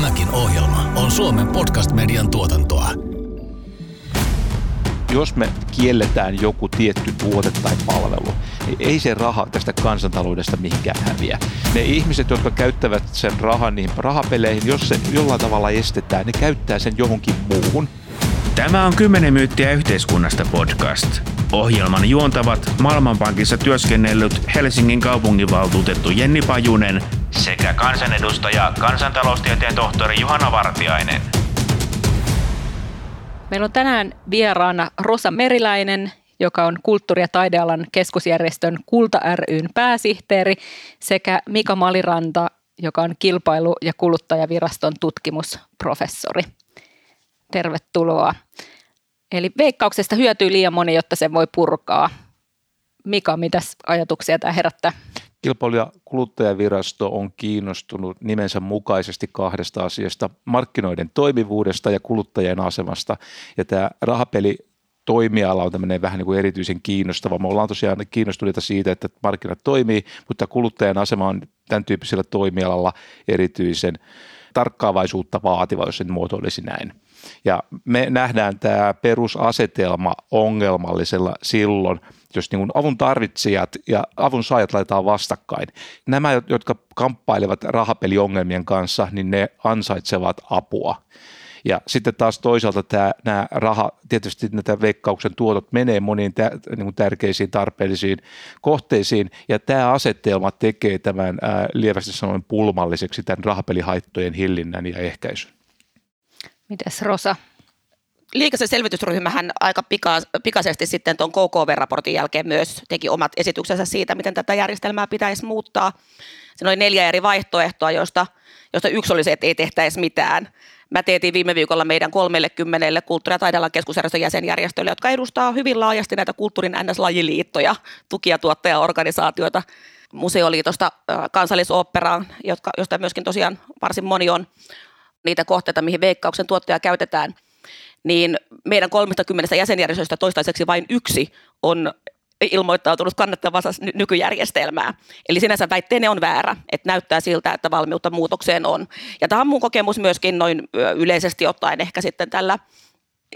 Tämäkin ohjelma on Suomen podcast-median tuotantoa. Jos me kielletään joku tietty tuote tai palvelu, niin ei se raha tästä kansantaloudesta mihinkään häviä. Ne ihmiset, jotka käyttävät sen rahan niihin rahapeleihin, jos se jollain tavalla estetään, ne käyttää sen johonkin muuhun. Tämä on 10 myyttiä yhteiskunnasta podcast. Ohjelman juontavat Maailmanpankissa työskennellyt Helsingin kaupunginvaltuutettu Jenni Pajunen sekä kansanedustaja kansantaloustieteen tohtori Juhana Vartiainen. Meillä on tänään vieraana Rosa Meriläinen, joka on kulttuuri- ja taidealan keskusjärjestön Kulta ryn pääsihteeri, sekä Mika Maliranta, joka on kilpailu- ja kuluttajaviraston tutkimusprofessori. Tervetuloa. Eli veikkauksesta hyötyy liian moni, jotta sen voi purkaa. Mika, mitäs ajatuksia tämä herättää? Kilpailu- ja kuluttajavirasto on kiinnostunut nimensä mukaisesti kahdesta asiasta, markkinoiden toimivuudesta ja kuluttajien asemasta. Ja tämä rahapeli toimiala on tämmöinen vähän niin kuin erityisen kiinnostava. Me ollaan tosiaan kiinnostuneita siitä, että markkinat toimii, mutta kuluttajan asema on tämän tyyppisellä toimialalla erityisen tarkkaavaisuutta vaativa, jos sen muotoilisi näin. Ja me nähdään tämä perusasetelma ongelmallisella silloin, jos niin kuin avun tarvitsijat ja avun saajat laitetaan vastakkain. Nämä, jotka kamppailevat rahapeliongelmien kanssa, niin ne ansaitsevat apua. Ja sitten taas toisaalta tämä, nämä raha, tietysti näitä veikkauksen tuotot menee moniin tä, niin kuin tärkeisiin tarpeellisiin kohteisiin, ja tämä asetelma tekee tämän ää, lievästi sanoen pulmalliseksi tämän rahapelihaittojen hillinnän ja ehkäisyn. Mites Rosa? Liikasen selvitysryhmähän aika pika, pikaisesti sitten tuon KKV-raportin jälkeen myös teki omat esityksensä siitä, miten tätä järjestelmää pitäisi muuttaa. Siinä oli neljä eri vaihtoehtoa, joista, joista yksi oli se, että ei tehtäisi mitään. Mä teetin viime viikolla meidän 30 kulttuuri- ja taidealan keskusjärjestön jäsenjärjestöille, jotka edustaa hyvin laajasti näitä kulttuurin NS-lajiliittoja, tukia tuottajaorganisaatioita, museoliitosta kansallisoopperaan, jotka, josta myöskin tosiaan varsin moni on niitä kohteita, mihin veikkauksen tuottaja käytetään, niin meidän 30 jäsenjärjestöstä toistaiseksi vain yksi on ilmoittautunut kannattavansa nykyjärjestelmää. Eli sinänsä väitteenne on väärä, että näyttää siltä, että valmiutta muutokseen on. Ja tämä on mun kokemus myöskin noin yleisesti ottaen ehkä sitten tällä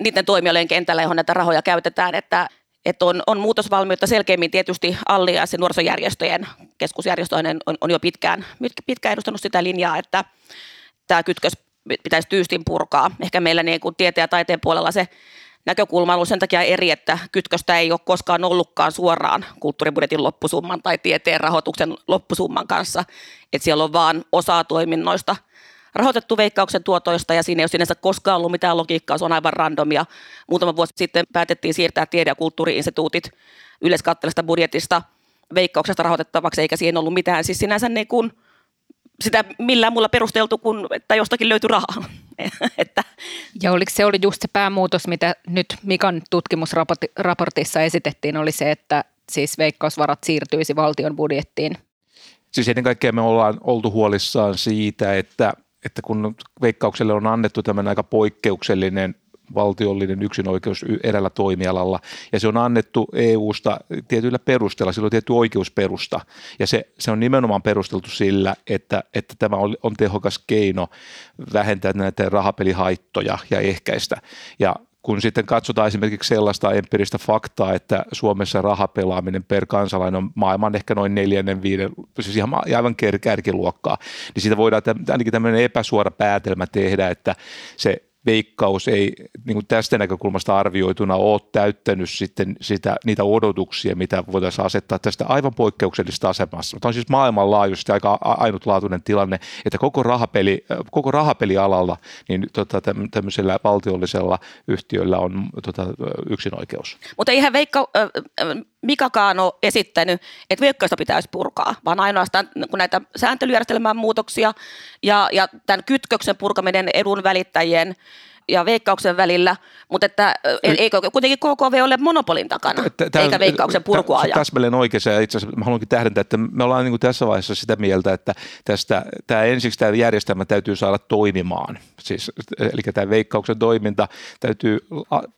niiden toimialojen kentällä, johon näitä rahoja käytetään, että, että on, on muutosvalmiutta selkeämmin tietysti Allias ja nuorisojärjestöjen keskusjärjestöinen on, on jo pitkään, pitkään edustanut sitä linjaa, että tämä kytkös pitäisi tyystin purkaa. Ehkä meillä niin kuin tieteen ja taiteen puolella se näkökulma on ollut sen takia eri, että kytköstä ei ole koskaan ollutkaan suoraan kulttuuribudjetin loppusumman tai tieteen rahoituksen loppusumman kanssa. Että siellä on vain osa toiminnoista rahoitettu veikkauksen tuotoista ja siinä ei ole sinänsä koskaan ollut mitään logiikkaa, se on aivan randomia. Muutama vuosi sitten päätettiin siirtää tiede- ja kulttuuriinstituutit yleiskatteellisesta budjetista veikkauksesta rahoitettavaksi, eikä siihen ollut mitään siis sinänsä niin kuin – sitä millään muulla perusteltu kuin, että jostakin löytyi rahaa. että. Ja oliko se oli just se päämuutos, mitä nyt Mikan tutkimusraportissa esitettiin, oli se, että siis veikkausvarat siirtyisi valtion budjettiin? Siis ennen kaikkea me ollaan oltu huolissaan siitä, että, että kun veikkaukselle on annettu tämmöinen aika poikkeuksellinen valtiollinen yksinoikeus erällä toimialalla, ja se on annettu EU-sta tietyillä perusteella, sillä on tietty oikeusperusta, ja se, se on nimenomaan perusteltu sillä, että, että tämä on, on tehokas keino vähentää näitä rahapelihaittoja ja ehkäistä, ja kun sitten katsotaan esimerkiksi sellaista empiiristä faktaa, että Suomessa rahapelaaminen per kansalainen on maailman ehkä noin neljännen, viiden, siis ihan aivan kärkiluokkaa, niin siitä voidaan ainakin tämmöinen epäsuora päätelmä tehdä, että se veikkaus ei niin kuin tästä näkökulmasta arvioituna ole täyttänyt sitten sitä, niitä odotuksia, mitä voitaisiin asettaa tästä aivan poikkeuksellisesta asemassa. Tämä on siis maailmanlaajuisesti aika ainutlaatuinen tilanne, että koko, rahapeli, koko rahapelialalla niin tota, tämmöisellä valtiollisella yhtiöllä on tota, yksinoikeus. Mutta eihän Veikka, Mikakaan ole esittänyt, että veikkausta pitäisi purkaa, vaan ainoastaan kun näitä sääntelyjärjestelmän muutoksia ja, ja tämän kytköksen purkaminen edun välittäjien ja veikkauksen välillä, mutta että eikö kuitenkin KKV ole monopolin takana, eikä veikkauksen purkua aja? Täsmälleen oikeassa ja itse asiassa haluankin tähdentää, että me ollaan niin kuin tässä vaiheessa sitä mieltä, että tästä, tämä ensiksi tämä järjestelmä täytyy saada toimimaan. Siis, eli tämä veikkauksen toiminta täytyy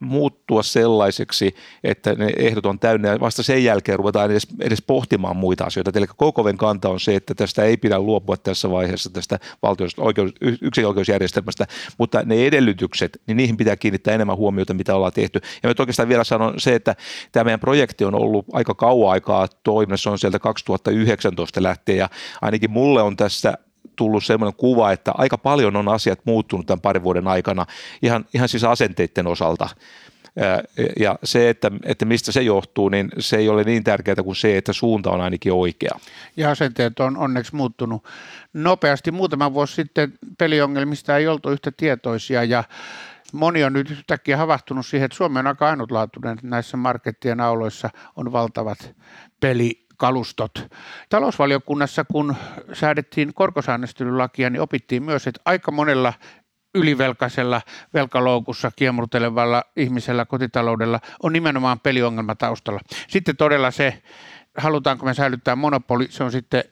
muuttua sellaiseksi, että ne ehdot on täynnä ja vasta sen jälkeen ruvetaan edes, edes pohtimaan muita asioita. Eli KKVn kanta on se, että tästä ei pidä luopua tässä vaiheessa tästä valtiosta oikeus, yksioikeusjärjestelmästä, mutta ne edellytykset, niin niihin pitää kiinnittää enemmän huomiota, mitä ollaan tehty. Ja nyt oikeastaan vielä sanon se, että tämä meidän projekti on ollut aika kauan aikaa toiminnassa, on sieltä 2019 lähtien ja ainakin mulle on tässä tullut sellainen kuva, että aika paljon on asiat muuttunut tämän parin vuoden aikana ihan, ihan siis asenteiden osalta. Ja se, että, että mistä se johtuu, niin se ei ole niin tärkeää kuin se, että suunta on ainakin oikea. Ja asenteet on onneksi muuttunut nopeasti. Muutama vuosi sitten peliongelmista ei oltu yhtä tietoisia ja moni on nyt yhtäkkiä havahtunut siihen, että Suomi on aika ainutlaatuinen. Näissä markettien auloissa on valtavat peli kalustot. Talousvaliokunnassa, kun säädettiin korkosäännöstelylakia, niin opittiin myös, että aika monella ylivelkaisella, velkaloukussa kiemurtelevalla ihmisellä, kotitaloudella on nimenomaan peliongelma taustalla. Sitten todella se, halutaanko me säilyttää monopoli, se on sitten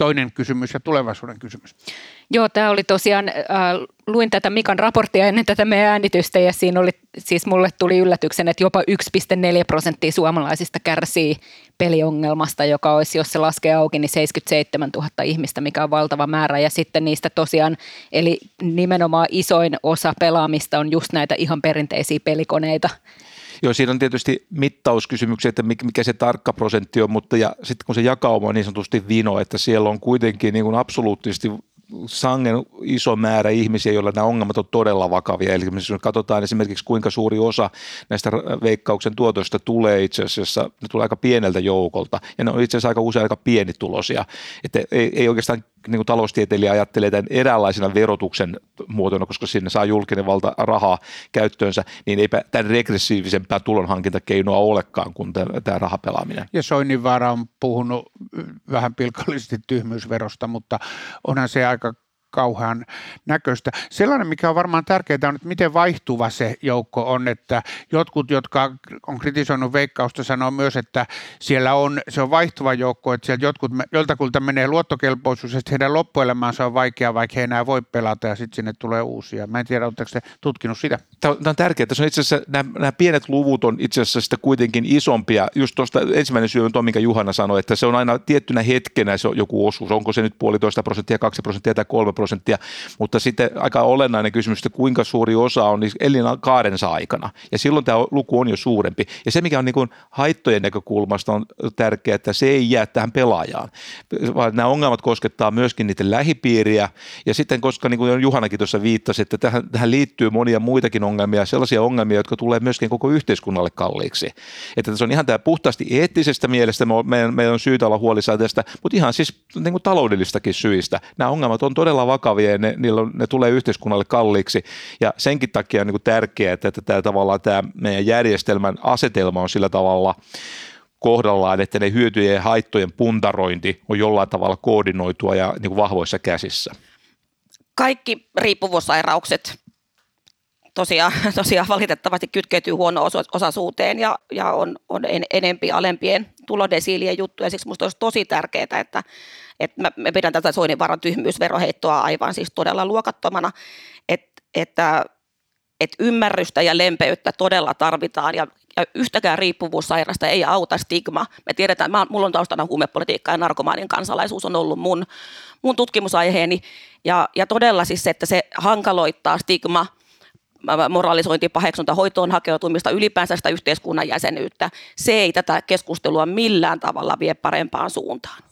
toinen kysymys ja tulevaisuuden kysymys. Joo, tämä oli tosiaan, äh, luin tätä Mikan raporttia ennen tätä meidän äänitystä ja siinä oli, siis mulle tuli yllätyksen, että jopa 1,4 prosenttia suomalaisista kärsii peliongelmasta, joka olisi, jos se laskee auki, niin 77 000 ihmistä, mikä on valtava määrä ja sitten niistä tosiaan, eli nimenomaan isoin osa pelaamista on just näitä ihan perinteisiä pelikoneita. Joo, siinä on tietysti mittauskysymyksiä, että mikä se tarkka prosentti on, mutta ja sitten kun se jakauma on niin sanotusti vino, että siellä on kuitenkin niin kuin absoluuttisesti sangen iso määrä ihmisiä, joilla nämä ongelmat on todella vakavia. Eli jos katsotaan esimerkiksi kuinka suuri osa näistä veikkauksen tuotoista tulee itse asiassa, ne tulee aika pieneltä joukolta ja ne on itse asiassa aika usein aika pienitulosia. Että ei, ei oikeastaan niin kuin taloustieteilijä ajattelee tämän eräänlaisena verotuksen muotona, koska sinne saa julkinen valta rahaa käyttöönsä, niin eipä tämän regressiivisempää tulonhankintakeinoa olekaan kuin tämä, rahapelaaminen. Ja Soininvaara on puhunut vähän pilkallisesti tyhmyysverosta, mutta onhan se aika kauhean näköistä. Sellainen, mikä on varmaan tärkeää, on, että miten vaihtuva se joukko on, että jotkut, jotka on kritisoinut veikkausta, sanoo myös, että siellä on, se on vaihtuva joukko, että sieltä jotkut, joltakulta menee luottokelpoisuus, ja heidän loppuelämänsä on vaikea, vaikka he enää voi pelata, ja sitten sinne tulee uusia. Mä en tiedä, oletteko te tutkinut sitä? Tämä on tärkeää, että se on itse asiassa, nämä, nämä pienet luvut on itse asiassa sitä kuitenkin isompia. Just tuosta ensimmäinen syy on tuo, minkä Juhana sanoi, että se on aina tiettynä hetkenä se on joku osuus, onko se nyt puolitoista prosenttia, kaksi prosenttia tai kolme prosenttia, mutta sitten aika olennainen kysymys, että kuinka suuri osa on elinkaarensa aikana. Ja silloin tämä luku on jo suurempi. Ja se, mikä on niin kuin haittojen näkökulmasta on tärkeää, että se ei jää tähän pelaajaan, vaan nämä ongelmat koskettaa myöskin niiden lähipiiriä. Ja sitten, koska niin kuin Juhanakin tuossa viittasi, että tähän, tähän liittyy monia muitakin ongelmia, sellaisia ongelmia, jotka tulee myöskin koko yhteiskunnalle kalliiksi. Että se on ihan tämä puhtaasti eettisestä mielestä, meidän, meidän on syytä olla huolissaan tästä, mutta ihan siis niin kuin taloudellistakin syistä. Nämä ongelmat on todella vakavia ja ne, niillä ne tulee yhteiskunnalle kalliiksi ja senkin takia on niin tärkeää, että, tämä, tavallaan tämä meidän järjestelmän asetelma on sillä tavalla kohdallaan, että ne hyötyjen ja haittojen puntarointi on jollain tavalla koordinoitua ja niin vahvoissa käsissä. Kaikki riippuvuussairaukset tosiaan, tosiaan valitettavasti kytkeytyy huono-osaisuuteen ja, ja on, on en, enempi alempien tulodesiilien juttuja. Siksi minusta olisi tosi tärkeää, että, että mä, mä pidän tätä Soininvaran tyhmyysveroheittoa aivan siis todella luokattomana, että, että, että ymmärrystä ja lempeyttä todella tarvitaan ja, ja yhtäkään riippuvuussairasta ei auta stigma. Me tiedetään, mä, mulla on taustana huumepolitiikka ja narkomaanin kansalaisuus on ollut mun, mun tutkimusaiheeni ja, ja todella siis se, että se hankaloittaa stigma – moralisointi, paheksunta, hoitoon hakeutumista, ylipäänsä sitä yhteiskunnan jäsenyyttä. Se ei tätä keskustelua millään tavalla vie parempaan suuntaan.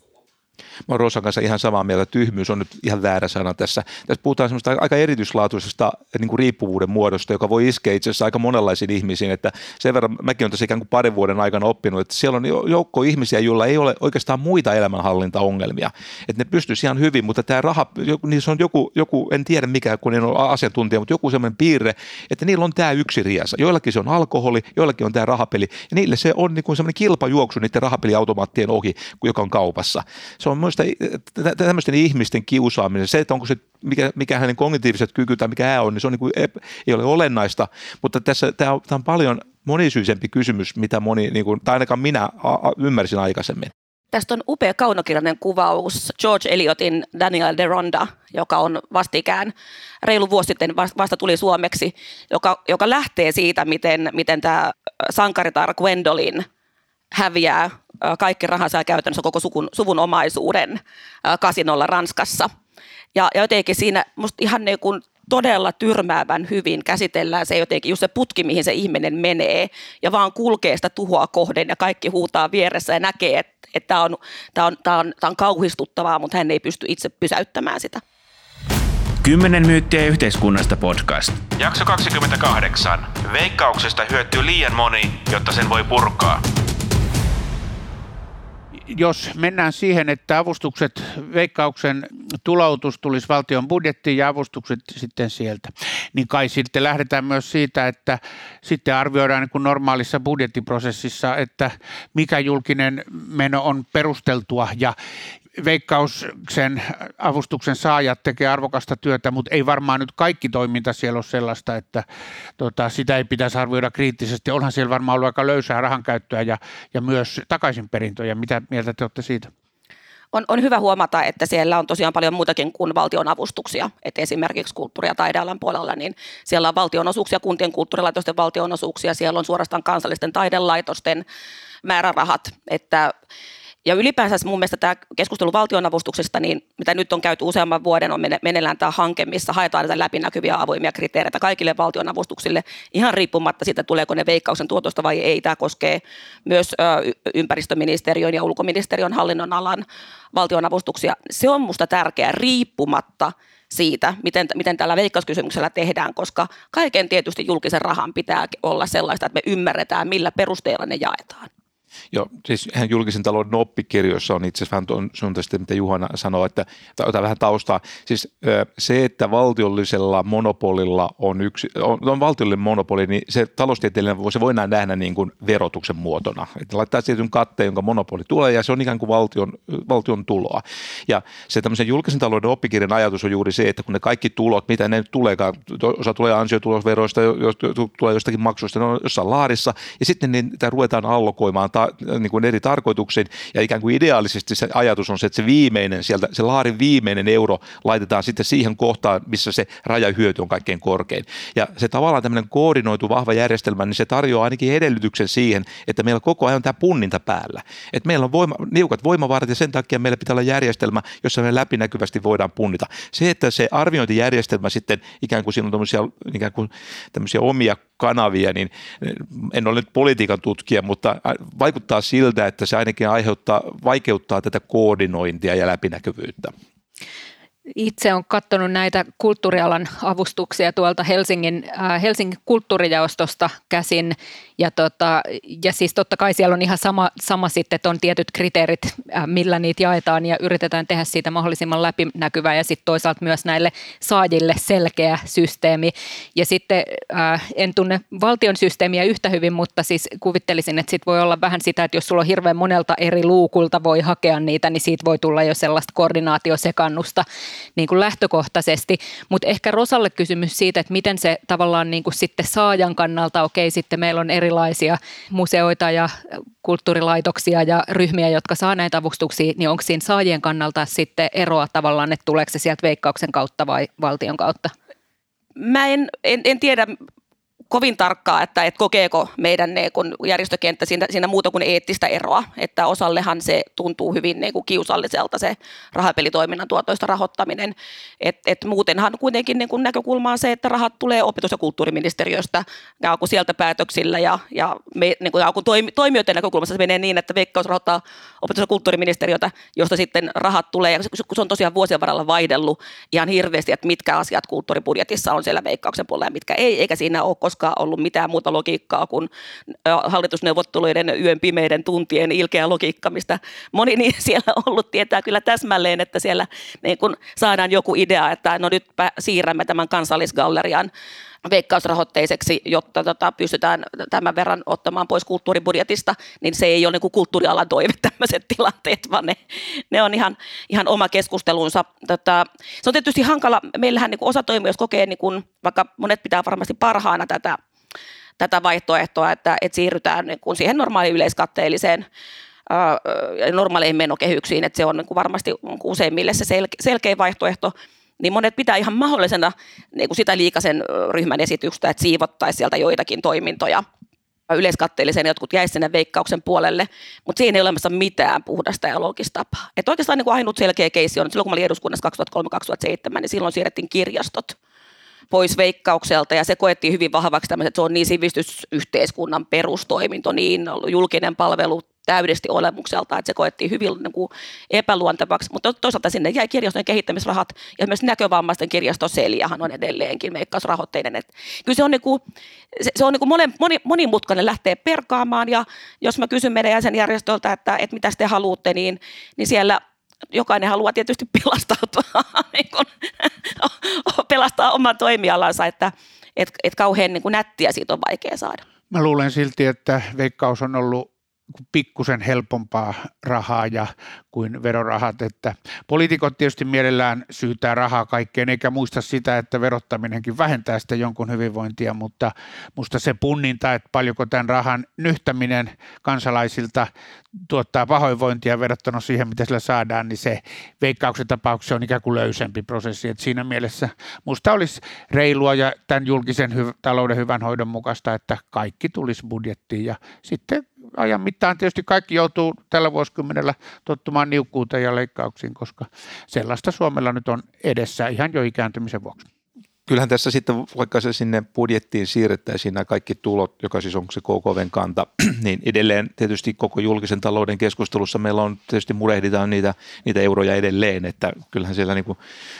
Mä olen Rosan kanssa ihan samaa mieltä, tyhmyys on nyt ihan väärä sana tässä. Tässä puhutaan semmoista aika erityislaatuisesta niin kuin riippuvuuden muodosta, joka voi iskeä itse asiassa aika monenlaisiin ihmisiin, että sen verran mäkin olen tässä ikään kuin parin vuoden aikana oppinut, että siellä on joukko ihmisiä, joilla ei ole oikeastaan muita elämänhallintaongelmia, että ne pystyisi ihan hyvin, mutta tämä raha, niissä on joku, joku, en tiedä mikä, kun en ole asiantuntija, mutta joku semmoinen piirre, että niillä on tämä yksi riasa. Joillakin se on alkoholi, joillakin on tämä rahapeli, ja niille se on niin kuin semmoinen kilpajuoksu niiden rahapeliautomaattien ohi, joka on kaupassa. Se on tämmöisten ihmisten kiusaaminen, se, että onko se, mikä, mikä hänen kognitiiviset kyky tai mikä hän on, niin se on niin kuin, ei ole olennaista, mutta tässä tämä on, tämä on paljon monisyisempi kysymys, mitä moni, niin kuin, tai ainakaan minä ymmärsin aikaisemmin. Tästä on upea kaunokirjainen kuvaus George Eliotin Daniel de Ronda, joka on vastikään reilu vuosi sitten vasta tuli suomeksi, joka, joka lähtee siitä, miten, miten tämä sankaritar Gwendolyn häviää kaikki rahansa ja käytännössä koko suvun, suvun omaisuuden kasinolla Ranskassa. Ja, ja jotenkin siinä musta ihan niin kuin todella tyrmäävän hyvin käsitellään se jotenkin just se putki, mihin se ihminen menee ja vaan kulkee sitä tuhoa kohden ja kaikki huutaa vieressä ja näkee, että, että tämä on, tämä on, tämä on, tämä on kauhistuttavaa, mutta hän ei pysty itse pysäyttämään sitä. 10 myyttiä yhteiskunnasta podcast. Jakso 28. Veikkauksesta hyötyy liian moni, jotta sen voi purkaa jos mennään siihen, että avustukset, veikkauksen tuloutus tulisi valtion budjettiin ja avustukset sitten sieltä, niin kai sitten lähdetään myös siitä, että sitten arvioidaan niin kuin normaalissa budjettiprosessissa, että mikä julkinen meno on perusteltua ja, Veikkauksen avustuksen saajat tekee arvokasta työtä, mutta ei varmaan nyt kaikki toiminta siellä ole sellaista, että tota, sitä ei pitäisi arvioida kriittisesti. Onhan siellä varmaan ollut aika löysää rahankäyttöä ja, ja myös takaisinperintöjä. Mitä mieltä te olette siitä? On, on hyvä huomata, että siellä on tosiaan paljon muutakin kuin valtion avustuksia. Et esimerkiksi kulttuuri- ja taidealan puolella, niin siellä on valtionosuuksia, kuntien kulttuurilaitosten valtionosuuksia, siellä on suorastaan kansallisten taidelaitosten määrärahat, että ja ylipäänsä mun mielestä tämä keskustelu valtionavustuksesta, niin mitä nyt on käyty useamman vuoden, on meneillään tämä hanke, missä haetaan näitä läpinäkyviä avoimia kriteereitä kaikille valtionavustuksille, ihan riippumatta siitä, tuleeko ne veikkauksen tuotosta vai ei. Tämä koskee myös ympäristöministeriön ja ulkoministeriön hallinnon alan valtionavustuksia. Se on minusta tärkeää riippumatta siitä, miten, miten tällä veikkauskysymyksellä tehdään, koska kaiken tietysti julkisen rahan pitää olla sellaista, että me ymmärretään, millä perusteella ne jaetaan. Joo, siis ihan julkisen talouden oppikirjoissa on itse asiassa vähän tuon suuntaisesti, mitä Juhana sanoi, että otetaan vähän taustaa. Siis se, että valtiollisella monopolilla on yksi, on, on valtiollinen monopoli, niin se taloustieteellinen se voidaan nähdä niin kuin verotuksen muotona. Että laittaa tietyn katteen, jonka monopoli tulee ja se on ikään kuin valtion, valtion tuloa. Ja se tämmöisen julkisen talouden oppikirjan ajatus on juuri se, että kun ne kaikki tulot, mitä ne nyt tuleekaan, osa tulee ansiotulosveroista, tulee jostakin maksuista, ne on jossain laarissa ja sitten niitä ruvetaan allokoimaan ta, niin kuin eri tarkoituksiin ja ikään kuin ideaalisesti se ajatus on se, että se viimeinen sieltä, se laarin viimeinen euro laitetaan sitten siihen kohtaan, missä se rajahyöty on kaikkein korkein. Ja se tavallaan tämmöinen koordinoitu vahva järjestelmä, niin se tarjoaa ainakin edellytyksen siihen, että meillä koko ajan on tämä punninta päällä. Että meillä on voima, niukat voimavarat ja sen takia meillä pitää olla järjestelmä, jossa me läpinäkyvästi voidaan punnita. Se, että se arviointijärjestelmä sitten ikään kuin siinä on tämmöisiä, ikään kuin tämmöisiä omia kanavia, niin en ole nyt politiikan tutkija, mutta vaikuttaa siltä, että se ainakin aiheuttaa, vaikeuttaa tätä koordinointia ja läpinäkyvyyttä. Itse olen katsonut näitä kulttuurialan avustuksia tuolta Helsingin, äh, Helsingin kulttuurijaostosta käsin ja, tota, ja siis totta kai siellä on ihan sama, sama sitten, että on tietyt kriteerit, äh, millä niitä jaetaan ja yritetään tehdä siitä mahdollisimman läpinäkyvää ja sitten toisaalta myös näille saajille selkeä systeemi. Ja sitten äh, en tunne valtion systeemiä yhtä hyvin, mutta siis kuvittelisin, että sitten voi olla vähän sitä, että jos sulla on hirveän monelta eri luukulta voi hakea niitä, niin siitä voi tulla jo sellaista koordinaatiosekannusta niin kuin lähtökohtaisesti. Mutta ehkä Rosalle kysymys siitä, että miten se tavallaan niin kuin sitten saajan kannalta, okei sitten meillä on eri erilaisia museoita ja kulttuurilaitoksia ja ryhmiä, jotka saa näitä avustuksia, niin onko siinä saajien kannalta sitten eroa tavallaan, että tuleeko se sieltä veikkauksen kautta vai valtion kautta? Mä en, en, en tiedä, kovin tarkkaa, että, että kokeeko meidän ne, kun järjestökenttä siinä, siinä muuta kuin eettistä eroa, että osallehan se tuntuu hyvin niin kuin kiusalliselta se rahapelitoiminnan tuotoista rahoittaminen, että et muutenhan kuitenkin niin kuin näkökulma on se, että rahat tulee opetus- ja kulttuuriministeriöstä ja kun sieltä päätöksillä ja, ja, me, niin kuin, kun toimi, toimijoiden näkökulmassa se menee niin, että Veikkaus rahoittaa opetus- ja kulttuuriministeriötä, josta sitten rahat tulee ja se on tosiaan vuosien varrella vaihdellut ihan hirveästi, että mitkä asiat kulttuuribudjetissa on siellä Veikkauksen puolella ja mitkä ei, eikä siinä ole koskaan ollut mitään muuta logiikkaa kuin hallitusneuvotteluiden yön pimeiden tuntien ilkeä logiikka, mistä moni niin siellä ollut tietää kyllä täsmälleen, että siellä niin kun saadaan joku idea, että no nyt siirrämme tämän kansallisgallerian veikkausrahoitteiseksi, jotta tota, pystytään tämän verran ottamaan pois kulttuuribudjetista, niin se ei ole niin kuin kulttuurialan toive tämmöiset tilanteet, vaan ne, ne on ihan, ihan oma keskustelunsa. Tota, se on tietysti hankala, meillähän niin kuin osa toimijoista kokee, niin kuin, vaikka monet pitää varmasti parhaana tätä, tätä vaihtoehtoa, että, että siirrytään niin kuin siihen normaaliin yleiskatteelliseen normaaleihin menokehyksiin, että se on niin kuin varmasti useimmille se selke, selkeä vaihtoehto, niin monet pitää ihan mahdollisena niin kuin sitä liikasen ryhmän esitystä, että siivottaisiin sieltä joitakin toimintoja yleiskatteelliseen, jotkut jäisi sinne veikkauksen puolelle, mutta siinä ei ole olemassa mitään puhdasta ja loogista tapaa. Et oikeastaan niin kuin ainut selkeä keissi on, että silloin kun mä olin eduskunnassa 2003-2007, niin silloin siirrettiin kirjastot pois veikkaukselta ja se koettiin hyvin vahvaksi tämmöiset, että se on niin sivistysyhteiskunnan perustoiminto, niin julkinen palvelu täydesti olemukselta, että se koettiin hyvin niin kuin epäluontevaksi, mutta toisaalta sinne jäi kirjastojen kehittämisrahat ja myös näkövammaisten kirjasto Seliahan on edelleenkin veikkausrahoitteinen. Että kyllä se on, niin kuin, se, se on niin kuin moni, moni, monimutkainen lähteä perkaamaan ja jos mä kysyn meidän jäsenjärjestöltä, että, että mitä te haluatte, niin, niin siellä jokainen haluaa tietysti pelastautua, niin kuin, pelastaa oman toimialansa, että et, et kauhean niin kuin nättiä siitä on vaikea saada. Mä luulen silti, että Veikkaus on ollut pikkusen helpompaa rahaa ja kuin verorahat, että poliitikot tietysti mielellään syytää rahaa kaikkeen eikä muista sitä, että verottaminenkin vähentää sitä jonkun hyvinvointia, mutta musta se punninta, että paljonko tämän rahan nyhtäminen kansalaisilta tuottaa pahoinvointia verrattuna siihen, mitä sillä saadaan, niin se veikkauksen tapauksessa on ikään kuin löysempi prosessi. että siinä mielessä musta olisi reilua ja tämän julkisen hy- talouden hyvän hoidon mukaista, että kaikki tulisi budjettiin ja sitten ajan mittaan. Tietysti kaikki joutuu tällä vuosikymmenellä tottumaan niukkuuteen ja leikkauksiin, koska sellaista Suomella nyt on edessä ihan jo ikääntymisen vuoksi kyllähän tässä sitten, vaikka se sinne budjettiin siirrettäisiin nämä kaikki tulot, joka siis on se KKVn kanta, niin edelleen tietysti koko julkisen talouden keskustelussa meillä on tietysti murehditaan niitä, niitä euroja edelleen, että kyllähän siellä niin kuin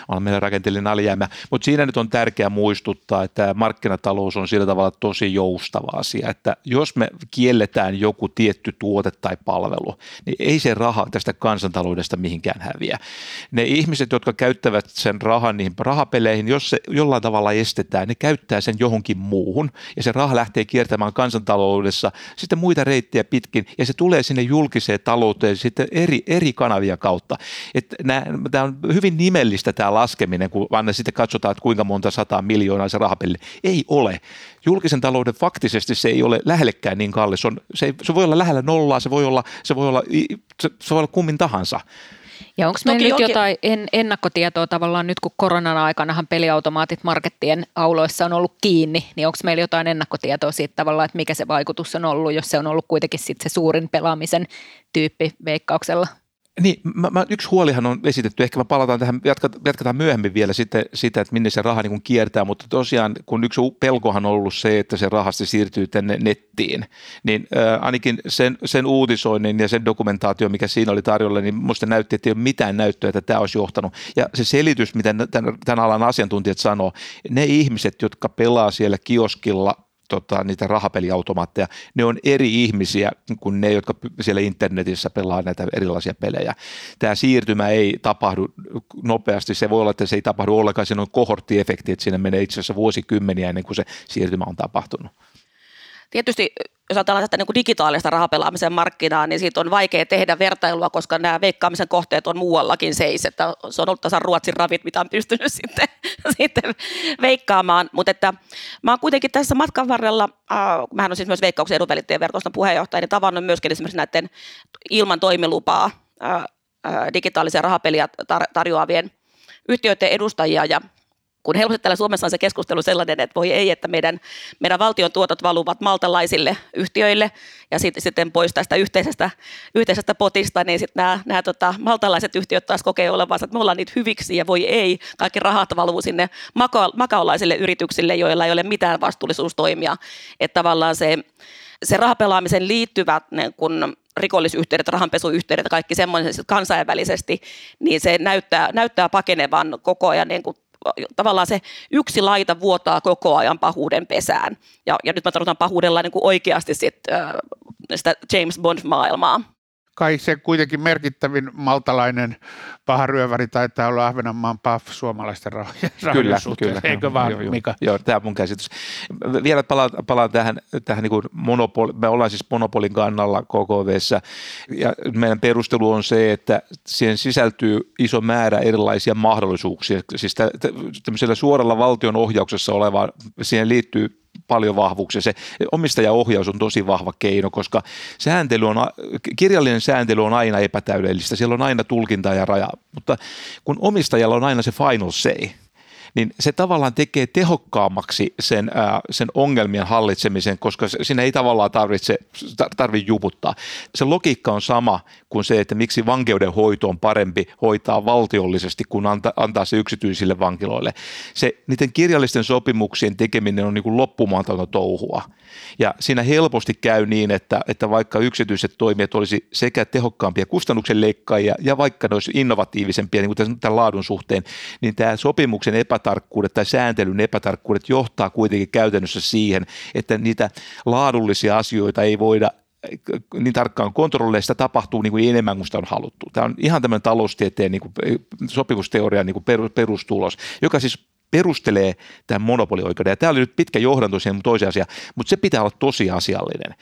on meillä rakenteellinen alijäämä, mutta siinä nyt on tärkeää muistuttaa, että markkinatalous on sillä tavalla tosi joustava asia, että jos me kielletään joku tietty tuote tai palvelu, niin ei se raha tästä kansantaloudesta mihinkään häviä. Ne ihmiset, jotka käyttävät sen rahan niihin rahapeleihin, jos se jollain jollain tavalla estetään, ne käyttää sen johonkin muuhun ja se raha lähtee kiertämään kansantaloudessa sitten muita reittejä pitkin ja se tulee sinne julkiseen talouteen sitten eri, eri kanavia kautta. Tämä on hyvin nimellistä tämä laskeminen, kun vaan sitten katsotaan, että kuinka monta sataa miljoonaa se rahapeli. Ei ole. Julkisen talouden faktisesti se ei ole lähellekään niin kallis. On, se, ei, se voi olla lähellä nollaa, se voi olla, se voi olla, se, se voi olla kummin tahansa. Ja onko meillä nyt onkin... jotain en, ennakkotietoa tavallaan nyt, kun koronan aikanahan peliautomaatit markettien auloissa on ollut kiinni, niin onko meillä jotain ennakkotietoa siitä tavallaan, että mikä se vaikutus on ollut, jos se on ollut kuitenkin sit se suurin pelaamisen tyyppi veikkauksella? Niin, mä, mä, yksi huolihan on esitetty, ehkä me palataan tähän, jatketaan, myöhemmin vielä sitten sitä, että minne se raha niin kiertää, mutta tosiaan kun yksi pelkohan on ollut se, että se rahasti siirtyy tänne nettiin, niin äh, ainakin sen, sen uutisoinnin ja sen dokumentaatio, mikä siinä oli tarjolla, niin musta näytti, että ei ole mitään näyttöä, että tämä olisi johtanut. Ja se selitys, mitä tämän, tämän alan asiantuntijat sanoo, ne ihmiset, jotka pelaa siellä kioskilla tota, niitä rahapeliautomaatteja, ne on eri ihmisiä kuin ne, jotka siellä internetissä pelaa näitä erilaisia pelejä. Tämä siirtymä ei tapahdu nopeasti, se voi olla, että se ei tapahdu ollenkaan, siinä on kohorttiefekti, että siinä menee itse asiassa vuosikymmeniä ennen kuin se siirtymä on tapahtunut. Tietysti jos ajatellaan tätä niin kuin digitaalista rahapelaamisen markkinaa, niin siitä on vaikea tehdä vertailua, koska nämä veikkaamisen kohteet on muuallakin seis. Että se on ollut tasan Ruotsin ravit, mitä on pystynyt sitten, sitten veikkaamaan. Mutta että mä oon kuitenkin tässä matkan varrella, äh, mähän on siis myös veikkauksen edunvälittäjän verkoston puheenjohtaja, niin tavannut myöskin esimerkiksi näiden ilman toimilupaa äh, äh, digitaalisia rahapeliä tar- tarjoavien yhtiöiden edustajia ja kun helposti täällä Suomessa on se keskustelu sellainen, että voi ei, että meidän, meidän valtion tuotot valuvat maltalaisille yhtiöille ja sitten, sitten pois tästä yhteisestä, yhteisestä potista, niin sitten nämä, nämä tota, maltalaiset yhtiöt taas kokee olevansa, että me ollaan niitä hyviksi ja voi ei, kaikki rahat valuu sinne maka- makaolaisille yrityksille, joilla ei ole mitään vastuullisuustoimia. Että tavallaan se, se rahapelaamisen liittyvät niin kun rikollisyhteydet, rahanpesuyhteydet ja kaikki semmoinen kansainvälisesti, niin se näyttää, näyttää pakenevan koko ajan niin kuin tavallaan se yksi laita vuotaa koko ajan pahuuden pesään. Ja, ja nyt mä tarkoitan pahuudella niin kuin oikeasti sit, äh, sitä James Bond-maailmaa. Kai se kuitenkin merkittävin maltalainen paha ryöväri taitaa olla Ahvenanmaan PAF suomalaisten rahojen, Kyllä, suhteen. kyllä. Eikö vaan, joo, joo. Mika? Joo, tämä on mun käsitys. Vielä palaan, palaan tähän, tähän niin kuin monopoli, me ollaan siis monopolin kannalla KKVssä ja meidän perustelu on se, että siihen sisältyy iso määrä erilaisia mahdollisuuksia. Siis tä, tä, tämmöisellä suoralla valtion ohjauksessa oleva, siihen liittyy paljon vahvuuksia. Se omistajaohjaus on tosi vahva keino, koska sääntely on, kirjallinen sääntely on aina epätäydellistä, siellä on aina tulkinta ja raja, mutta kun omistajalla on aina se final say, niin se tavallaan tekee tehokkaammaksi sen, ää, sen ongelmien hallitsemisen, koska siinä ei tavallaan tarvitse, tarvitse juputtaa. Se logiikka on sama kuin se, että miksi vankeuden hoito on parempi hoitaa valtiollisesti kuin anta, antaa se yksityisille vankiloille. Se, niiden kirjallisten sopimuksien tekeminen on niin kuin loppumatonta touhua. Ja siinä helposti käy niin, että, että vaikka yksityiset toimijat olisi sekä tehokkaampia kustannuksen leikkaajia ja vaikka ne olisi innovatiivisempia niin kuin tämän laadun suhteen, niin tämä sopimuksen epätarkkuudet tai sääntelyn epätarkkuudet johtaa kuitenkin käytännössä siihen, että niitä laadullisia asioita ei voida niin tarkkaan kontrolleja, sitä tapahtuu niin kuin enemmän kuin sitä on haluttu. Tämä on ihan tämmöinen taloustieteen niin kuin sopimusteorian niin kuin perustulos, joka siis perustelee tämän monopolioikeuden. Ja tämä oli nyt pitkä johdanto siihen toiseen asiaan, mutta se pitää olla tosiasiallinen.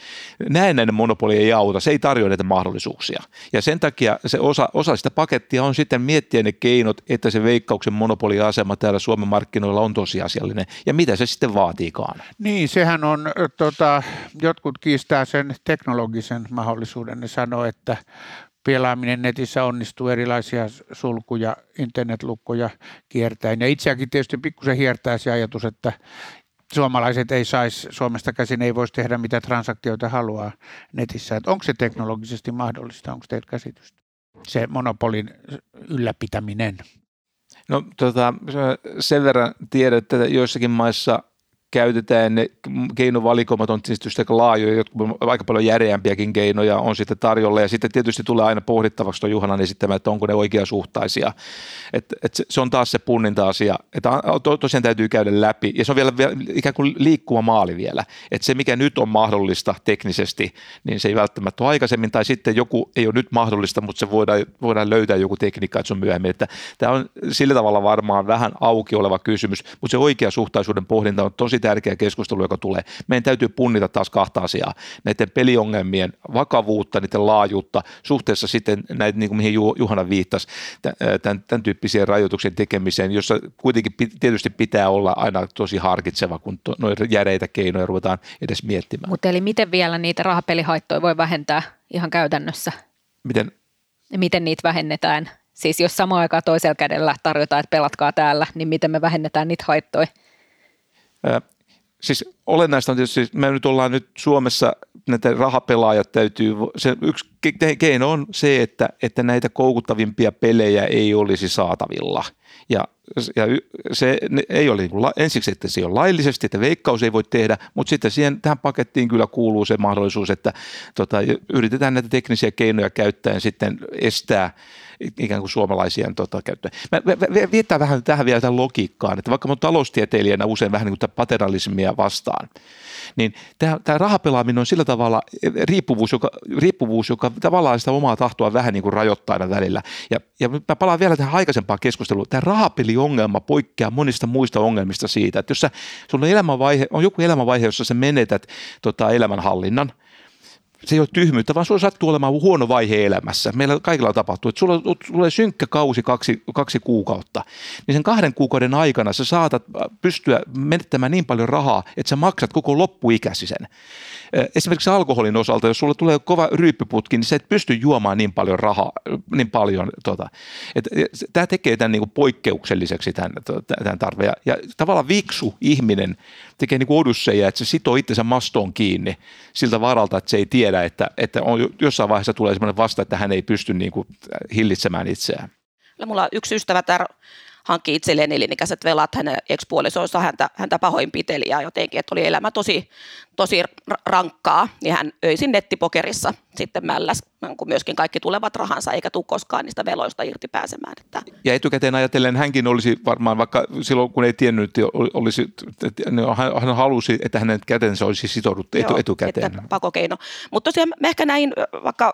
Näennäinen monopoli ei auta, se ei tarjoa näitä mahdollisuuksia. Ja sen takia se osa, osa sitä pakettia on sitten miettiä ne keinot, että se veikkauksen monopoliasema täällä Suomen markkinoilla on tosiasiallinen. Ja mitä se sitten vaatiikaan? Niin, sehän on, tota, jotkut kiistää sen teknologisen mahdollisuuden. Ne sanoo, että pelaaminen netissä onnistuu erilaisia sulkuja, internetlukkoja kiertäen. Ja itseäkin tietysti pikkusen hiertää se ajatus, että suomalaiset ei saisi, Suomesta käsin ei voisi tehdä mitä transaktioita haluaa netissä. Että onko se teknologisesti mahdollista, onko teillä käsitystä? Se monopolin ylläpitäminen. No tota, sen verran tiedän, että joissakin maissa käytetään ne keinovalikoimat on tietysti aika laajoja, aika paljon järeämpiäkin keinoja on sitten tarjolla. Ja sitten tietysti tulee aina pohdittavaksi tuon Juhanan esittämä, että onko ne oikeasuhtaisia. Et, et se on taas se punninta-asia, että to, tosiaan täytyy käydä läpi. Ja se on vielä, vielä ikään kuin liikkuva maali vielä, että se mikä nyt on mahdollista teknisesti, niin se ei välttämättä ole aikaisemmin. Tai sitten joku ei ole nyt mahdollista, mutta se voidaan, voidaan löytää joku tekniikka, että se on myöhemmin, että tämä on sillä tavalla varmaan vähän auki oleva kysymys, mutta se oikeasuhtaisuuden pohdinta on tosi tärkeä keskustelu, joka tulee. Meidän täytyy punnita taas kahta asiaa. Näiden peliongelmien vakavuutta, niiden laajuutta suhteessa sitten näitä, niin kuin mihin Juhana viittasi, tämän, tämän tyyppisiä rajoituksien tekemiseen, jossa kuitenkin tietysti pitää olla aina tosi harkitseva, kun noita järeitä keinoja ruvetaan edes miettimään. Mutta eli miten vielä niitä rahapelihaittoja voi vähentää ihan käytännössä? Miten? Miten niitä vähennetään? Siis jos samaan aikaan toisella kädellä tarjotaan, että pelatkaa täällä, niin miten me vähennetään niitä haittoja? Siis olennaista on tietysti, me nyt ollaan nyt Suomessa, näitä rahapelaajat täytyy, se yksi keino on se, että, että näitä koukuttavimpia pelejä ei olisi saatavilla. Ja, ja se ei ole niin kuin, ensiksi, että se on laillisesti, että veikkaus ei voi tehdä, mutta sitten siihen, tähän pakettiin kyllä kuuluu se mahdollisuus, että tota, yritetään näitä teknisiä keinoja käyttäen sitten estää ikään kuin suomalaisien tota, käyttöön. Mä, viettää vähän tähän vielä tämän logiikkaan, että vaikka mä taloustieteilijänä usein vähän niin kuin paternalismia vastaan, niin tämä, tämä rahapelaaminen on sillä tavalla riippuvuus, joka, riippuvuus, joka tavallaan sitä omaa tahtoa vähän niin kuin rajoittaa aina välillä. Ja, ja mä palaan vielä tähän aikaisempaan keskusteluun. Tämä rahapeliongelma poikkeaa monista muista ongelmista siitä, että jos sä, sulla on, elämänvaihe, on joku elämänvaihe, jossa sä menetät tota, elämänhallinnan – se ei ole tyhmyyttä, vaan sulla sattuu olemaan huono vaihe elämässä. Meillä kaikilla tapahtuu, että sulla tulee synkkä kausi kaksi, kaksi kuukautta. Niin sen kahden kuukauden aikana sä saatat pystyä menettämään niin paljon rahaa, että sä maksat koko loppuikäsi sen esimerkiksi alkoholin osalta, jos sulla tulee kova ryyppyputki, niin sä et pysty juomaan niin paljon rahaa, niin paljon. Tota. Tämä tekee tämän niin poikkeukselliseksi tämän, tämän tarve. Ja, ja tavallaan viksu ihminen tekee niin odusseja, että se sitoo itsensä mastoon kiinni siltä varalta, että se ei tiedä, että, että on, jossain vaiheessa tulee sellainen vasta, että hän ei pysty niin kuin hillitsemään itseään. Mulla yksi ystävä täällä hankki itselleen elinikäiset velat, hänen ekspuolisonsa häntä, häntä pahoinpiteli ja jotenkin, että oli elämä tosi, tosi rankkaa, niin hän öisin nettipokerissa sitten mälläs, kun myöskin kaikki tulevat rahansa, eikä tule koskaan niistä veloista irti pääsemään. Että. Ja etukäteen ajatellen hänkin olisi varmaan, vaikka silloin kun ei tiennyt, olisi, hän halusi, että hänen kätensä olisi sitouduttu etu, Joo, etukäteen. Että pakokeino. Mutta tosiaan mä ehkä näin, vaikka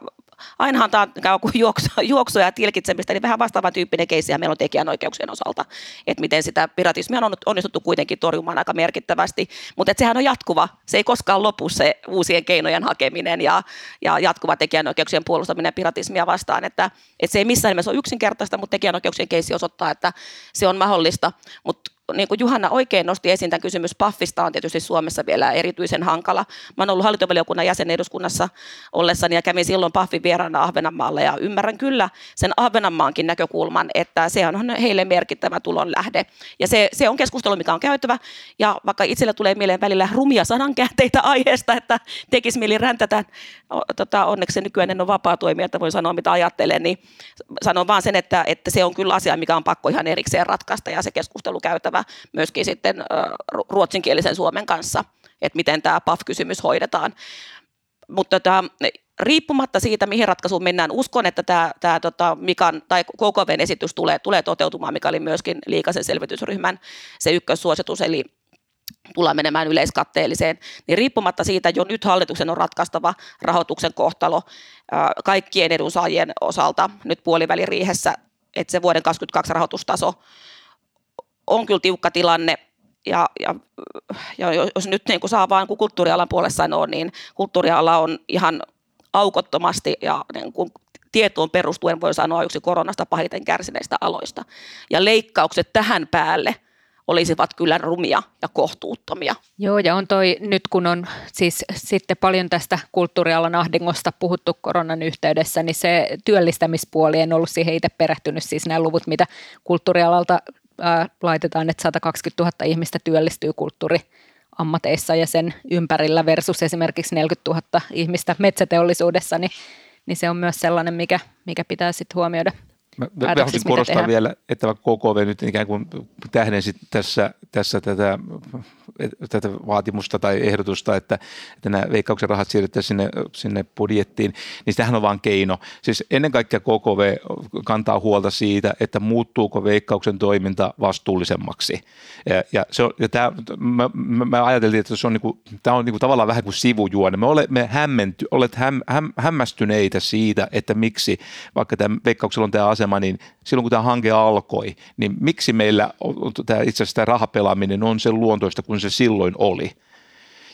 ainahan tämä on juoksua, juoksua ja tilkitsemistä, niin vähän vastaavan tyyppinen keissi meillä on tekijänoikeuksien osalta, että miten sitä piratismia on onnistuttu kuitenkin torjumaan aika merkittävästi, mutta sehän on jatkuva, se ei koskaan lopu se uusien keinojen hakeminen ja, ja jatkuva tekijänoikeuksien puolustaminen piratismia vastaan, että, että se ei missään nimessä ole yksinkertaista, mutta tekijänoikeuksien keissi osoittaa, että se on mahdollista, mutta niin kuin Juhanna oikein nosti esiin tämän kysymys Paffista on tietysti Suomessa vielä erityisen hankala. Mä olen ollut hallintovaliokunnan jäsen eduskunnassa ollessani ja kävin silloin Paffin vieraana Ahvenanmaalla ja ymmärrän kyllä sen Ahvenanmaankin näkökulman, että se on heille merkittävä tulonlähde. Ja se, se on keskustelu, mikä on käytävä ja vaikka itselle tulee mieleen välillä rumia sanankäänteitä aiheesta, että tekisi mieli räntätä, tota, onneksi nykyään en ole vapaa toimija, että voi sanoa mitä ajattelen, niin sanon vaan sen, että, että se on kyllä asia, mikä on pakko ihan erikseen ratkaista ja se keskustelu käytävä myöskin sitten ruotsinkielisen Suomen kanssa, että miten tämä PAF-kysymys hoidetaan. Mutta tämä, riippumatta siitä, mihin ratkaisuun mennään, uskon, että tämä, tämä tota, Mikan, tai KKVn esitys tulee, tulee toteutumaan, mikä oli myöskin liikaisen selvitysryhmän se ykkössuositus, eli tullaan menemään yleiskatteelliseen, niin riippumatta siitä jo nyt hallituksen on ratkaistava rahoituksen kohtalo kaikkien edunsaajien osalta nyt puoliväliriihessä, että se vuoden 2022 rahoitustaso on kyllä tiukka tilanne, ja, ja, ja jos nyt niin kuin saa vain kuin kulttuurialan puolesta sanoa, niin kulttuuriala on ihan aukottomasti ja niin kuin tietoon perustuen voi sanoa yksi koronasta pahiten kärsineistä aloista. Ja leikkaukset tähän päälle olisivat kyllä rumia ja kohtuuttomia. Joo, ja on toi nyt kun on siis sitten paljon tästä kulttuurialan ahdingosta puhuttu koronan yhteydessä, niin se työllistämispuoli, en ollut siihen itse perehtynyt, siis nämä luvut, mitä kulttuurialalta ää, laitetaan, että 120 000 ihmistä työllistyy kulttuuriammateissa ja sen ympärillä versus esimerkiksi 40 000 ihmistä metsäteollisuudessa, niin, niin se on myös sellainen, mikä, mikä pitää sitten huomioida Mä, mä haluaisin korostaa tehdään. vielä, että vaikka KKV nyt ikään kuin tähdensi tässä, tässä tätä, tätä vaatimusta tai ehdotusta, että, että nämä veikkauksen rahat siirrettäisiin sinne, sinne budjettiin, niin sitähän on vain keino. Siis ennen kaikkea KKV kantaa huolta siitä, että muuttuuko veikkauksen toiminta vastuullisemmaksi. Ja, ja, se on, ja tämä, mä, mä, ajateltiin, että se on, niinku, tämä on niinku tavallaan vähän kuin sivujuone. Me olemme hämmenty, olet häm, häm, hämmästyneitä siitä, että miksi, vaikka tämä veikkauksella on tämä asema, niin silloin kun tämä hanke alkoi, niin miksi meillä tämä, itse asiassa tämä rahapelaaminen on sen luontoista kuin se silloin oli.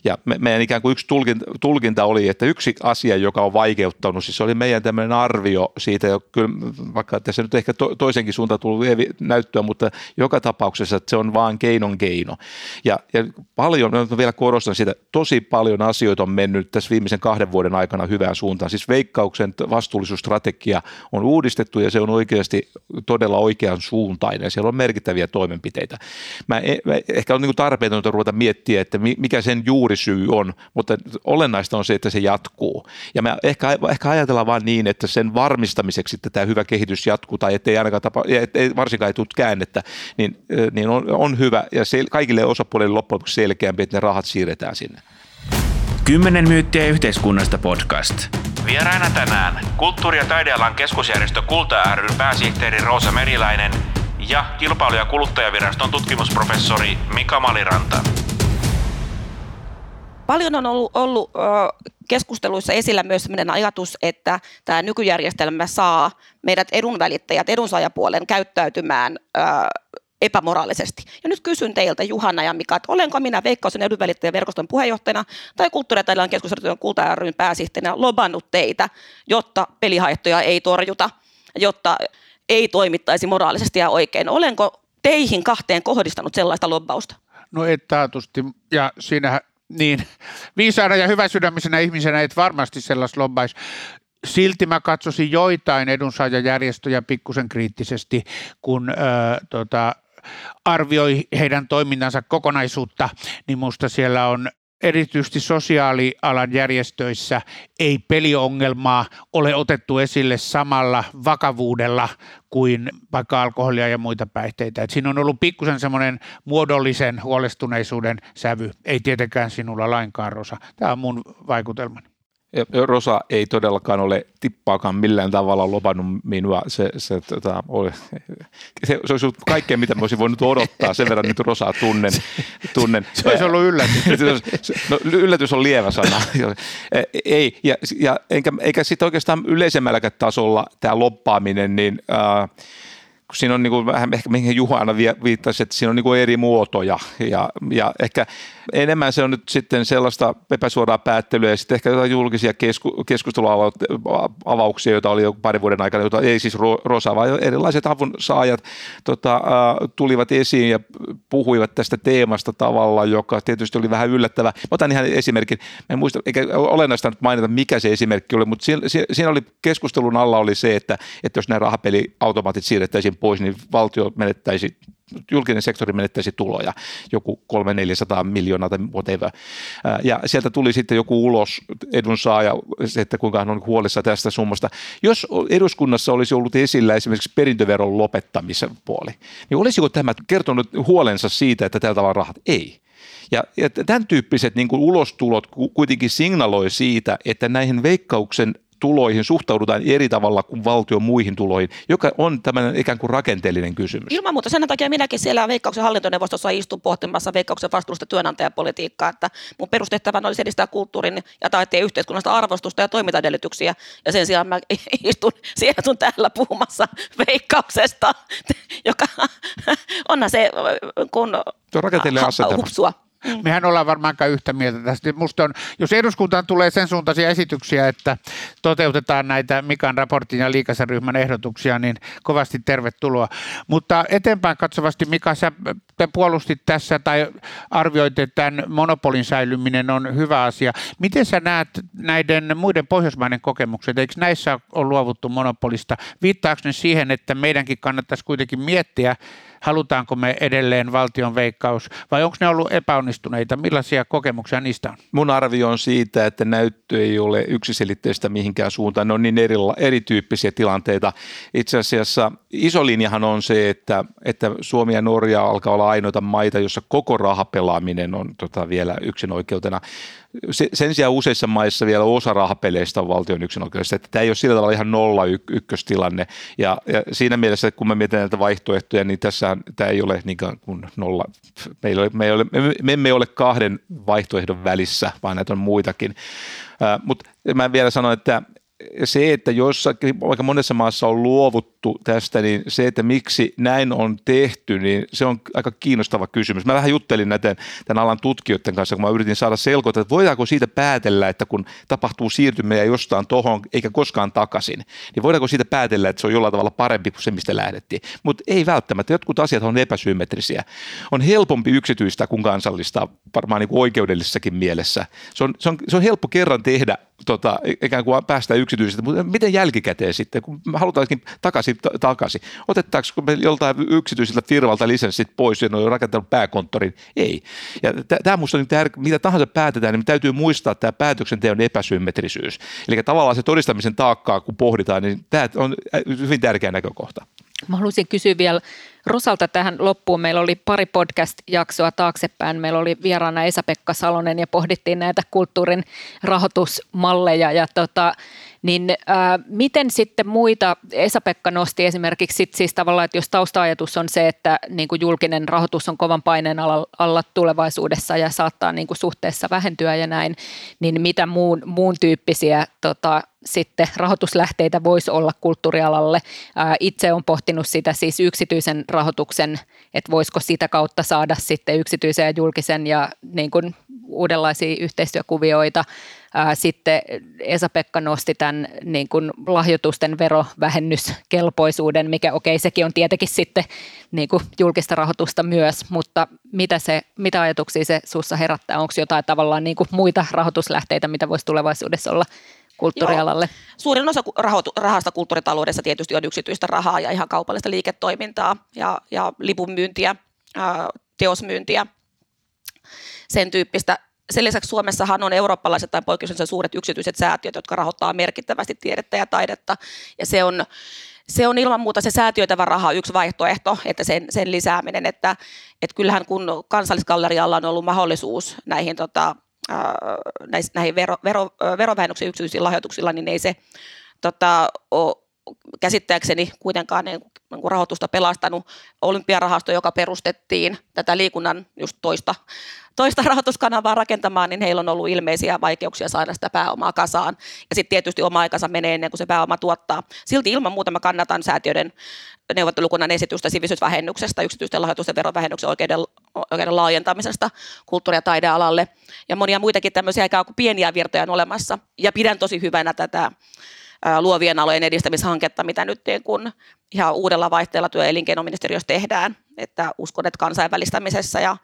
Ja me, meidän ikään kuin yksi tulkinta, tulkinta oli, että yksi asia, joka on vaikeuttanut, siis oli meidän tämmöinen arvio siitä, kyllä, vaikka tässä nyt ehkä to, toisenkin suuntaan tullut näyttöä, mutta joka tapauksessa että se on vaan keinon keino. Ja, ja paljon, mä vielä korostan sitä, tosi paljon asioita on mennyt tässä viimeisen kahden vuoden aikana hyvään suuntaan. Siis veikkauksen vastuullisuusstrategia on uudistettu ja se on oikeasti todella oikean suuntainen. Siellä on merkittäviä toimenpiteitä. Mä, e, mä ehkä on niin tarpeetonta ruveta miettiä, että mikä sen juuri juurisyy on, mutta olennaista on se, että se jatkuu. Ja me ehkä, ehkä ajatellaan vain niin, että sen varmistamiseksi, että tämä hyvä kehitys jatkuu tai ettei ainakaan tapa, ettei, varsinkaan ei tule käännettä, niin, niin on, on hyvä ja se, kaikille osapuolille loppujen lopuksi selkeämpi, että ne rahat siirretään sinne. Kymmenen myyttiä yhteiskunnasta podcast. Vieraina tänään kulttuuri- ja taidealan keskusjärjestö Kulta ry pääsihteeri Roosa Meriläinen ja kilpailu- ja kuluttajaviraston tutkimusprofessori Mika Maliranta. Paljon on ollut, ollut keskusteluissa esillä myös sellainen ajatus, että tämä nykyjärjestelmä saa meidät edunvälittäjät edunsaajapuolen käyttäytymään epämoraalisesti. Ja nyt kysyn teiltä Juhanna ja Mika, että olenko minä Veikkausen edunvälittäjäverkoston puheenjohtajana tai kulttuuritaidealan keskustelun kulta ryn pääsihteerinä lobannut teitä, jotta pelihaittoja ei torjuta, jotta ei toimittaisi moraalisesti ja oikein. Olenko teihin kahteen kohdistanut sellaista lobbausta? No et taatusti, ja siinähän niin, viisaana ja hyväsydämisenä ihmisenä et varmasti sellaista lobbaisi. Silti mä katsoisin joitain edunsaajajärjestöjä pikkusen kriittisesti, kun äh, tota, arvioi heidän toimintansa kokonaisuutta, niin musta siellä on erityisesti sosiaalialan järjestöissä ei peliongelmaa ole otettu esille samalla vakavuudella kuin vaikka alkoholia ja muita päihteitä. Et siinä on ollut pikkusen semmoinen muodollisen huolestuneisuuden sävy. Ei tietenkään sinulla lainkaan, Rosa. Tämä on mun vaikutelmani. Rosa ei todellakaan ole tippaakaan millään tavalla lopannut minua. Se, se, tota, oli, se, se olisi ollut kaikkea, mitä mä olisin voinut odottaa. Sen verran nyt Rosaa tunnen. tunnen. Se olisi ollut yllätys. no, yllätys on lievä sana. ei, ja, ja enkä, eikä sitten oikeastaan yleisemmälläkään tasolla tämä loppaaminen, niin äh, siinä on niin kuin vähän ehkä mihin Juha aina viittasi, että siinä on niin kuin eri muotoja ja, ja ehkä enemmän se on nyt sitten sellaista epäsuoraa päättelyä ja sitten ehkä jotain julkisia kesku, keskusteluavauksia, joita oli jo pari vuoden aikana, joita ei siis Rosa, vaan erilaiset avun saajat tota, tulivat esiin ja puhuivat tästä teemasta tavalla, joka tietysti oli vähän yllättävä. Mä otan ihan esimerkin, mä en muista, eikä olennaista nyt mainita, mikä se esimerkki oli, mutta siinä, siinä oli keskustelun alla oli se, että, että jos nämä rahapeliautomaatit siirrettäisiin pois, niin valtio menettäisi julkinen sektori menettäisi tuloja, joku 300-400 miljoonaa tai whatever. Ja sieltä tuli sitten joku ulos edunsaaja, että kuinka hän on huolissa tästä summasta. Jos eduskunnassa olisi ollut esillä esimerkiksi perintöveron lopettamisen puoli, niin olisiko tämä kertonut huolensa siitä, että tällä tavalla rahat? Ei. Ja, ja tämän tyyppiset niin kuin ulostulot kuitenkin signaloi siitä, että näihin veikkauksen tuloihin suhtaudutaan eri tavalla kuin valtion muihin tuloihin, joka on tämmöinen ikään kuin rakenteellinen kysymys. Ilman muuta. Sen takia minäkin siellä Veikkauksen hallintoneuvostossa istun pohtimassa Veikkauksen vastuullista työnantajapolitiikkaa, että mun perustehtävänä olisi edistää kulttuurin ja taiteen yhteiskunnasta arvostusta ja toimintaedellytyksiä. Ja sen sijaan mä istun siellä sun täällä puhumassa Veikkauksesta, joka onhan se kun Tuo rakenteellinen asetelma. Hupsua. Mm. Mehän ollaan varmaankaan yhtä mieltä tästä. Musta on, jos eduskuntaan tulee sen suuntaisia esityksiä, että toteutetaan näitä Mikan raportin ja liikasaryhmän ehdotuksia, niin kovasti tervetuloa. Mutta eteenpäin katsovasti, Mika, sä te puolustit tässä tai arvioit, että tämän monopolin säilyminen on hyvä asia. Miten sä näet näiden muiden pohjoismaiden kokemukset? Eikö näissä ole luovuttu monopolista? Viittaako ne siihen, että meidänkin kannattaisi kuitenkin miettiä, halutaanko me edelleen valtion veikkaus vai onko ne ollut epäonnistuneita? Millaisia kokemuksia niistä on? Mun arvio on siitä, että näyttö ei ole yksiselitteistä mihinkään suuntaan. Ne on niin eri, erityyppisiä tilanteita. Itse asiassa iso linjahan on se, että, että Suomi ja Norja alkaa olla ainoita maita, jossa koko rahapelaaminen on tota, vielä yksin oikeutena sen sijaan useissa maissa vielä osa rahapeleistä on valtion yksinoikeudesta, että tämä ei ole sillä tavalla ihan nolla y- ykköstilanne. Ja, ja siinä mielessä, kun mä mietin näitä vaihtoehtoja, niin tässä tämä ei ole niin kuin nolla. Meillä me, ei ole, me, me emme ole kahden vaihtoehdon välissä, vaan näitä on muitakin. Uh, Mutta mä vielä sanon, että se, että jossakin, vaikka monessa maassa on luovuttu tästä, niin se, että miksi näin on tehty, niin se on aika kiinnostava kysymys. Mä vähän juttelin näiden tämän alan tutkijoiden kanssa, kun mä yritin saada selkoa, että voidaanko siitä päätellä, että kun tapahtuu siirtyminen jostain tohon eikä koskaan takaisin, niin voidaanko siitä päätellä, että se on jollain tavalla parempi kuin se, mistä lähdettiin. Mutta ei välttämättä. Jotkut asiat on epäsymmetrisiä. On helpompi yksityistä kuin kansallista, varmaan niin kuin oikeudellisessakin mielessä. Se on, se, on, se on helppo kerran tehdä tota, ikään kuin päästä yksityisestä, mutta miten jälkikäteen sitten, kun halutaankin takaisin, t- takaisin, otettaanko me joltain yksityiseltä firmalta lisenssit pois, ja ne on rakentanut pääkonttorin? Ei. Ja tämä minusta on tär- mitä tahansa päätetään, niin täytyy muistaa tämä päätöksenteon epäsymmetrisyys. Eli tavallaan se todistamisen taakkaa, kun pohditaan, niin tämä on hyvin tärkeä näkökohta. Mä haluaisin kysyä vielä Rosalta tähän loppuun. Meillä oli pari podcast-jaksoa taaksepäin. Meillä oli vieraana Esa-Pekka Salonen ja pohdittiin näitä kulttuurin rahoitusmalleja. Ja tota, niin ää, miten sitten muita, Esa-Pekka nosti esimerkiksi sit siis tavallaan, että jos tausta-ajatus on se, että niin kuin julkinen rahoitus on kovan paineen alla, alla tulevaisuudessa ja saattaa niin kuin suhteessa vähentyä ja näin, niin mitä muun, muun tyyppisiä tota, sitten rahoituslähteitä voisi olla kulttuurialalle. Ää, itse on pohtinut sitä siis yksityisen rahoituksen, että voisiko sitä kautta saada sitten yksityisen ja julkisen ja niin kuin uudenlaisia yhteistyökuvioita. Sitten Esa-Pekka nosti tämän niin kuin lahjoitusten verovähennyskelpoisuuden, mikä okei, okay, sekin on tietenkin sitten niin kuin julkista rahoitusta myös, mutta mitä, se, mitä ajatuksia se sussa herättää? Onko jotain tavallaan niin kuin muita rahoituslähteitä, mitä voisi tulevaisuudessa olla kulttuurialalle? Joo. Suurin osa rahasta kulttuuritaloudessa tietysti on yksityistä rahaa ja ihan kaupallista liiketoimintaa ja, ja lipunmyyntiä, teosmyyntiä, sen tyyppistä sen lisäksi Suomessahan on eurooppalaiset tai poikkeuksellisen suuret yksityiset säätiöt, jotka rahoittaa merkittävästi tiedettä ja taidetta. Ja se on, se on ilman muuta se säätiöitävä raha yksi vaihtoehto, että sen, sen lisääminen. Että, että kyllähän kun kansallisgallerialla on ollut mahdollisuus näihin tota, näihin vero, vero, verovähennyksen yksityisillä lahjoituksilla, niin ei se tota, ole käsittääkseni kuitenkaan niin kuin rahoitusta pelastanut olympiarahasto, joka perustettiin tätä liikunnan just toista, toista rahoituskanavaa rakentamaan, niin heillä on ollut ilmeisiä vaikeuksia saada sitä pääomaa kasaan. Ja sitten tietysti oma aikansa menee ennen kuin se pääoma tuottaa. Silti ilman muuta mä kannatan säätiöiden neuvottelukunnan esitystä sivistysvähennyksestä, yksityisten lahjoitusten verovähennyksen oikeuden, oikeuden laajentamisesta kulttuuri- ja taidealalle. Ja monia muitakin tämmöisiä ikään kuin pieniä virtoja on olemassa. Ja pidän tosi hyvänä tätä luovien alojen edistämishanketta, mitä nyt niin kun ihan uudella vaihteella työ- ja elinkeinoministeriössä tehdään. Että uskon, että kansainvälistämisessä ja,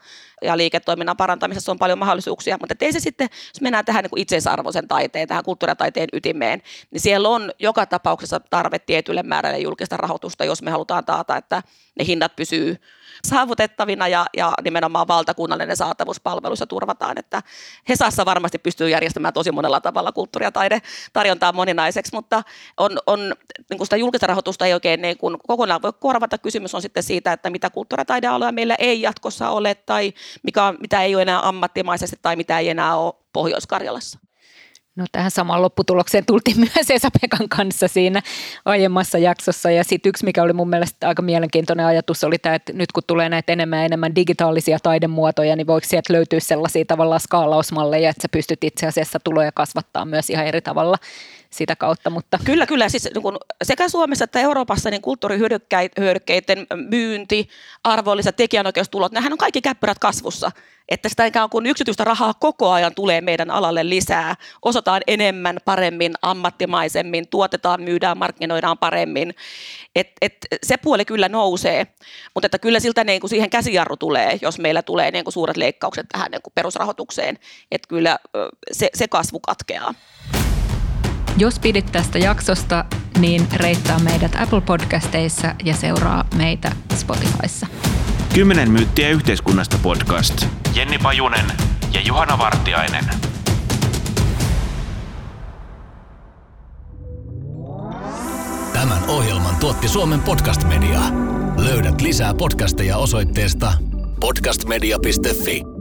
ja liiketoiminnan parantamisessa on paljon mahdollisuuksia, mutta ei se sitten, jos mennään tähän niin itseisarvoisen taiteen, tähän kulttuuritaiteen ytimeen, niin siellä on joka tapauksessa tarve tietylle määrälle julkista rahoitusta, jos me halutaan taata, että ne hinnat pysyy saavutettavina ja, ja nimenomaan valtakunnallinen saatavuuspalveluissa turvataan, että Hesassa varmasti pystyy järjestämään tosi monella tavalla kulttuuri- ja taide tarjontaa moninaiseksi, mutta on, on niin sitä julkista rahoitusta ei oikein niin kuin kokonaan voi korvata. Kysymys on sitten siitä, että mitä kulttuuri- ja taidealoja meillä ei jatkossa ole tai mikä, mitä ei ole enää ammattimaisesti tai mitä ei enää ole Pohjois-Karjalassa. No tähän samaan lopputulokseen tultiin myös Esa-Pekan kanssa siinä aiemmassa jaksossa. Ja sitten yksi, mikä oli mun mielestä aika mielenkiintoinen ajatus, oli tämä, että nyt kun tulee näitä enemmän ja enemmän digitaalisia taidemuotoja, niin voiko sieltä löytyä sellaisia tavallaan skaalausmalleja, että sä pystyt itse asiassa tuloja kasvattaa myös ihan eri tavalla sitä kautta. Mutta. Kyllä, kyllä. Siis, niin kun sekä Suomessa että Euroopassa niin kulttuurihyödykkeiden myynti, arvolliset tekijänoikeustulot, nehän on kaikki käppyrät kasvussa. Että sitä ikään kuin yksityistä rahaa koko ajan tulee meidän alalle lisää. Osataan enemmän, paremmin, ammattimaisemmin, tuotetaan, myydään, markkinoidaan paremmin. Et, et, se puoli kyllä nousee, mutta että kyllä siltä niin kuin siihen käsijarru tulee, jos meillä tulee niin kuin suuret leikkaukset tähän niin kuin perusrahoitukseen. Että kyllä se, se kasvu katkeaa. Jos pidit tästä jaksosta, niin reittaa meidät Apple Podcasteissa ja seuraa meitä Spotifyssa. Kymmenen myyttiä yhteiskunnasta podcast. Jenni Pajunen ja Juhana Vartiainen. Tämän ohjelman tuotti Suomen Podcast Media. Löydät lisää podcasteja osoitteesta podcastmedia.fi.